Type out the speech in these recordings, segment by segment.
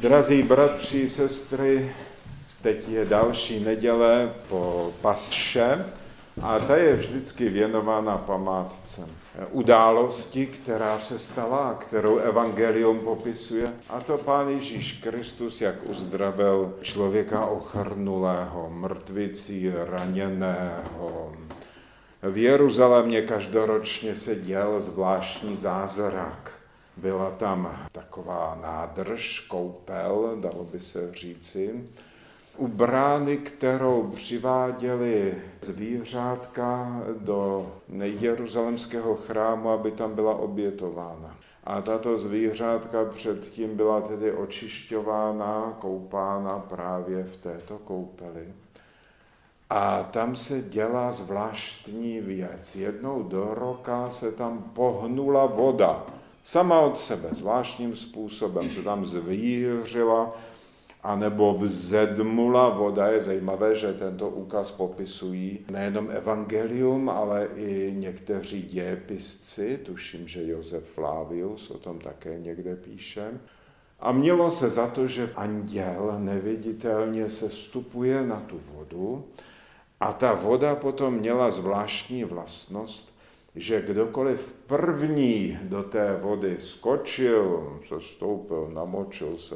Drazí bratři, sestry, teď je další neděle po pasše a ta je vždycky věnována památce události, která se stala, kterou evangelium popisuje. A to pán Ježíš Kristus, jak uzdravil člověka ochrnulého, mrtvicí, raněného. V Jeruzalémě každoročně se děl zvláštní zázrak. Byla tam taková nádrž, koupel, dalo by se říci, u brány, kterou přiváděli zvířátka do jeruzalemského chrámu, aby tam byla obětována. A tato zvířátka předtím byla tedy očišťována, koupána právě v této koupeli. A tam se dělá zvláštní věc. Jednou do roka se tam pohnula voda. Sama od sebe, zvláštním způsobem se tam zvířila anebo vzedmula voda. Je zajímavé, že tento úkaz popisují nejenom evangelium, ale i někteří dějepisci, tuším, že Josef Flavius o tom také někde píše. A mělo se za to, že anděl neviditelně se stupuje na tu vodu a ta voda potom měla zvláštní vlastnost, že kdokoliv první do té vody skočil, se stoupil, namočil se,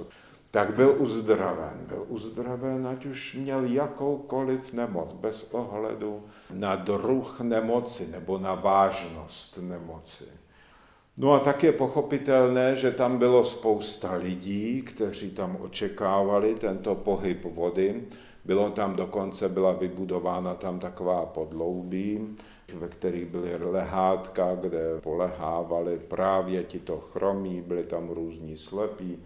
tak byl uzdraven. Byl uzdraven, ať už měl jakoukoliv nemoc, bez ohledu na druh nemoci nebo na vážnost nemoci. No a tak je pochopitelné, že tam bylo spousta lidí, kteří tam očekávali tento pohyb vody. Bylo tam dokonce, byla vybudována tam taková podloubí, ve kterých byly lehátka, kde polehávali právě tito chromí, byli tam různí slepí,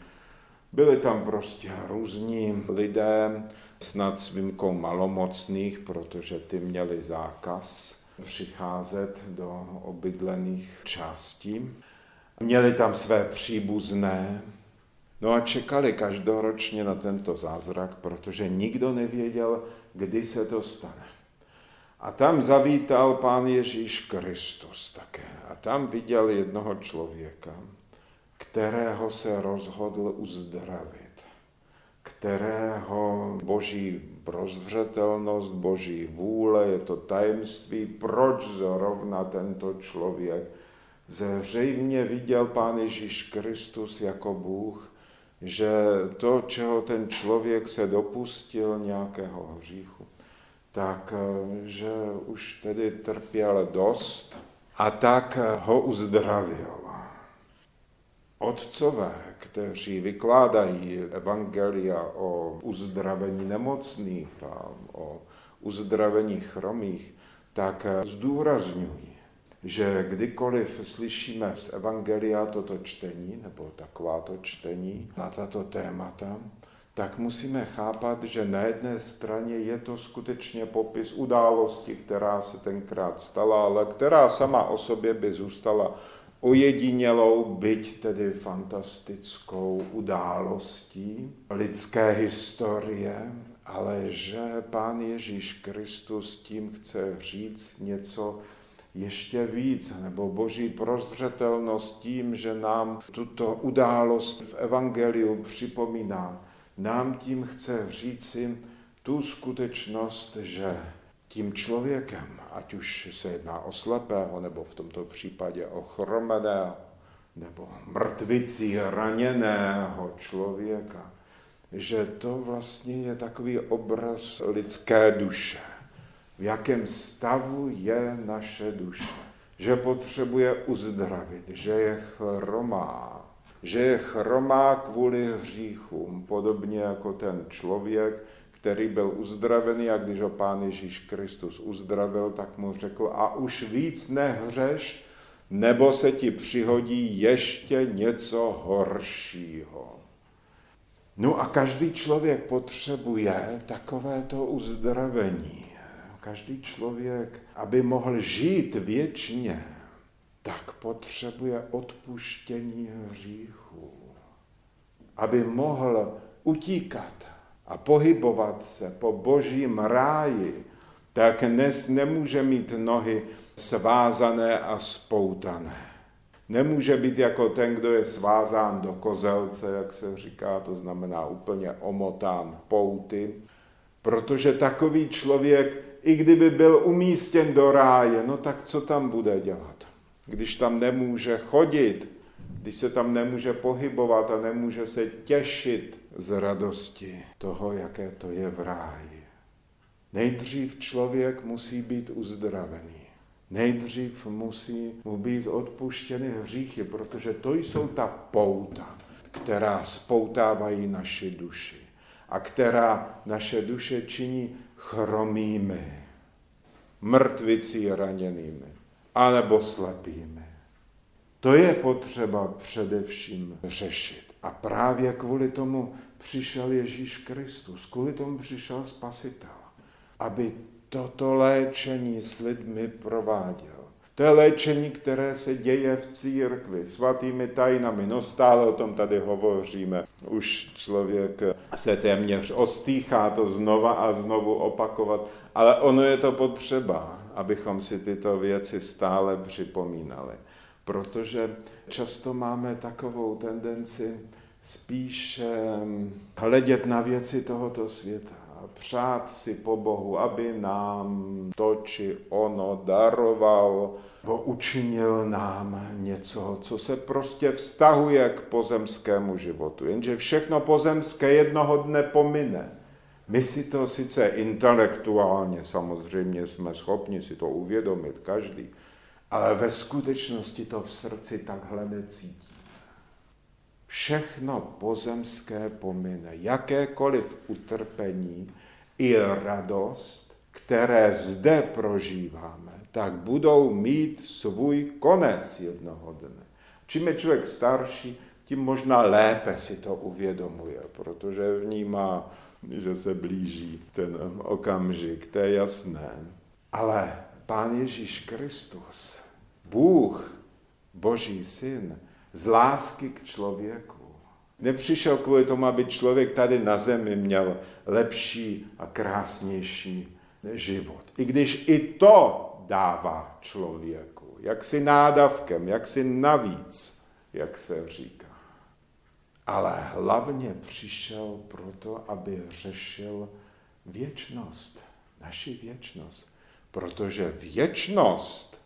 byli tam prostě různí lidé, snad s výjimkou malomocných, protože ty měli zákaz přicházet do obydlených částí. Měli tam své příbuzné, no a čekali každoročně na tento zázrak, protože nikdo nevěděl, kdy se to stane. A tam zavítal pán Ježíš Kristus také. A tam viděl jednoho člověka, kterého se rozhodl uzdravit, kterého boží prozřetelnost, boží vůle, je to tajemství, proč zrovna tento člověk zřejmě viděl Pán Ježíš Kristus jako Bůh, že to, čeho ten člověk se dopustil nějakého hříchu, tak že už tedy trpěl dost a tak ho uzdravil. Otcové, kteří vykládají evangelia o uzdravení nemocných a o uzdravení chromých, tak zdůrazňují, že kdykoliv slyšíme z evangelia toto čtení, nebo takováto čtení na tato témata, tak musíme chápat, že na jedné straně je to skutečně popis události, která se tenkrát stala, ale která sama o sobě by zůstala ojedinělou, byť tedy fantastickou událostí lidské historie, ale že Pán Ježíš Kristus tím chce říct něco ještě víc, nebo boží prozřetelnost tím, že nám tuto událost v Evangeliu připomíná. Nám tím chce říci tu skutečnost, že tím člověkem, ať už se jedná o slepého, nebo v tomto případě o chromeného, nebo mrtvicí raněného člověka, že to vlastně je takový obraz lidské duše. V jakém stavu je naše duše. Že potřebuje uzdravit, že je chromá, že je chromá kvůli hříchům, podobně jako ten člověk, který byl uzdravený a když ho pán Ježíš Kristus uzdravil, tak mu řekl a už víc nehřeš, nebo se ti přihodí ještě něco horšího. No a každý člověk potřebuje takovéto uzdravení. Každý člověk, aby mohl žít věčně, tak potřebuje odpuštění hříchů. Aby mohl utíkat a pohybovat se po božím ráji, tak dnes nemůže mít nohy svázané a spoutané. Nemůže být jako ten, kdo je svázán do kozelce, jak se říká, to znamená úplně omotán pouty, protože takový člověk, i kdyby byl umístěn do ráje, no tak co tam bude dělat? Když tam nemůže chodit, když se tam nemůže pohybovat a nemůže se těšit z radosti toho, jaké to je v ráji. Nejdřív člověk musí být uzdravený. Nejdřív musí mu být odpuštěny hříchy, protože to jsou ta pouta, která spoutávají naši duši a která naše duše činí chromými, mrtvicí raněnými, anebo slepými. To je potřeba především řešit. A právě kvůli tomu přišel Ježíš Kristus, kvůli tomu přišel Spasitel, aby toto léčení s lidmi prováděl. To je léčení, které se děje v církvi, svatými tajnami. No stále o tom tady hovoříme. Už člověk se téměř ostýchá to znova a znovu opakovat, ale ono je to potřeba, abychom si tyto věci stále připomínali. Protože často máme takovou tendenci spíš hledět na věci tohoto světa přát si po Bohu, aby nám to či ono daroval, bo učinil nám něco, co se prostě vztahuje k pozemskému životu. Jenže všechno pozemské jednoho dne pomine. My si to sice intelektuálně samozřejmě jsme schopni si to uvědomit, každý, ale ve skutečnosti to v srdci takhle necítí. Všechno pozemské pomine, jakékoliv utrpení i radost, které zde prožíváme, tak budou mít svůj konec jednoho dne. Čím je člověk starší, tím možná lépe si to uvědomuje, protože vnímá, že se blíží ten okamžik, to je jasné. Ale Pán Ježíš Kristus, Bůh, Boží syn, z lásky k člověku. Nepřišel kvůli tomu, aby člověk tady na zemi měl lepší a krásnější život. I když i to dává člověku, jaksi nádavkem, jaksi navíc, jak se říká. Ale hlavně přišel proto, aby řešil věčnost, naši věčnost. Protože věčnost,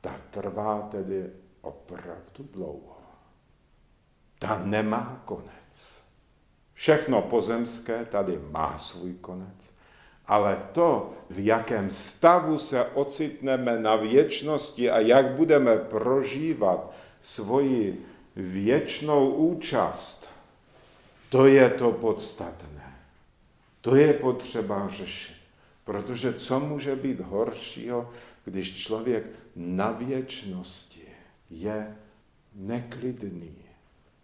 ta trvá tedy opravdu dlouho. Ta nemá konec. Všechno pozemské tady má svůj konec, ale to, v jakém stavu se ocitneme na věčnosti a jak budeme prožívat svoji věčnou účast, to je to podstatné. To je potřeba řešit. Protože co může být horšího, když člověk na věčnosti je neklidný,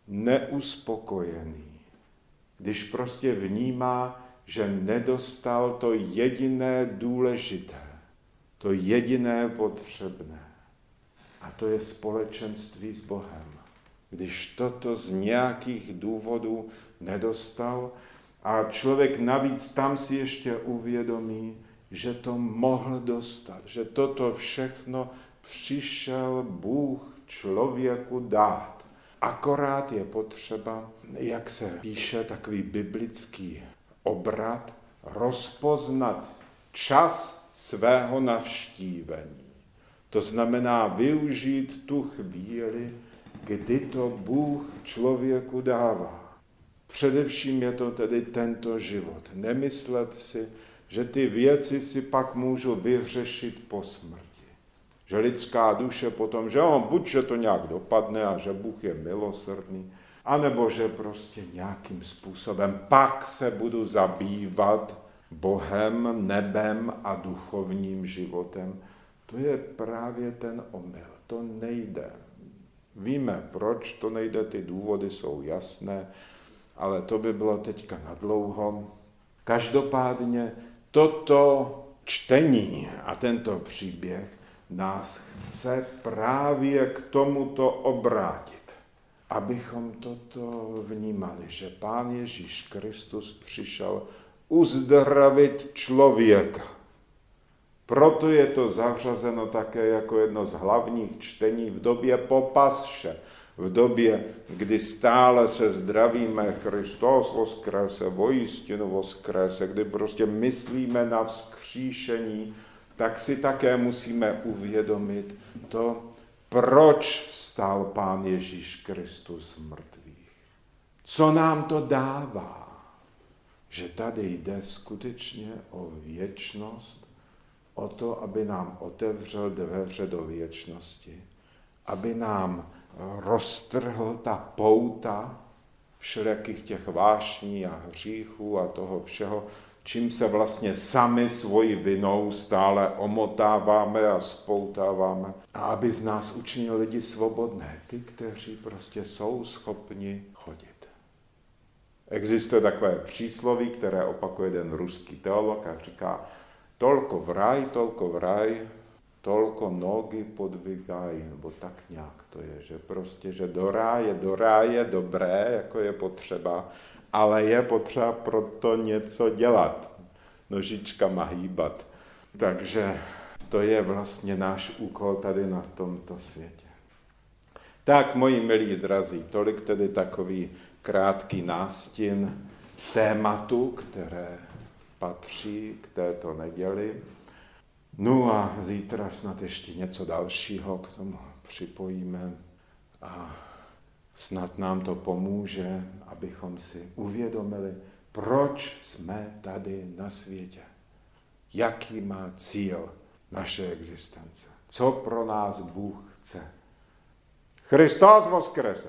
neuspokojený, když prostě vnímá, že nedostal to jediné důležité, to jediné potřebné. A to je společenství s Bohem. Když toto z nějakých důvodů nedostal a člověk navíc tam si ještě uvědomí, že to mohl dostat, že toto všechno přišel Bůh člověku dát. Akorát je potřeba, jak se píše takový biblický obrat, rozpoznat čas svého navštívení. To znamená využít tu chvíli, kdy to Bůh člověku dává. Především je to tedy tento život. Nemyslet si, že ty věci si pak můžu vyřešit po smrti. Že lidská duše potom, že on buď, že to nějak dopadne a že Bůh je milosrdný, anebo že prostě nějakým způsobem pak se budu zabývat Bohem, nebem a duchovním životem. To je právě ten omyl. To nejde. Víme, proč to nejde, ty důvody jsou jasné, ale to by bylo teďka nadlouho. Každopádně toto čtení a tento příběh nás chce právě k tomuto obrátit, abychom toto vnímali, že Pán Ježíš Kristus přišel uzdravit člověka. Proto je to zařazeno také jako jedno z hlavních čtení v době popasše, v době, kdy stále se zdravíme Kristus voskrese, vojistinu voskrese, kdy prostě myslíme na vzkříšení, tak si také musíme uvědomit to, proč vstal Pán Ježíš Kristus z mrtvých. Co nám to dává? Že tady jde skutečně o věčnost, o to, aby nám otevřel dveře do věčnosti, aby nám roztrhl ta pouta všelijakých těch vášní a hříchů a toho všeho, čím se vlastně sami svoji vinou stále omotáváme a spoutáváme. A aby z nás učinil lidi svobodné, ty, kteří prostě jsou schopni chodit. Existuje takové přísloví, které opakuje jeden ruský teolog a říká, tolko v raj, tolko v raj, tolko nogy podvigají, nebo tak nějak to je, že prostě, že do ráje, do ráje dobré, jako je potřeba, ale je potřeba proto něco dělat, nožičkama hýbat. Takže to je vlastně náš úkol tady na tomto světě. Tak, moji milí drazí, tolik tedy takový krátký nástin tématu, které patří k této neděli. No a zítra snad ještě něco dalšího k tomu připojíme a snad nám to pomůže, abychom si uvědomili, proč jsme tady na světě. Jaký má cíl naše existence. Co pro nás Bůh chce. Christos voskrese.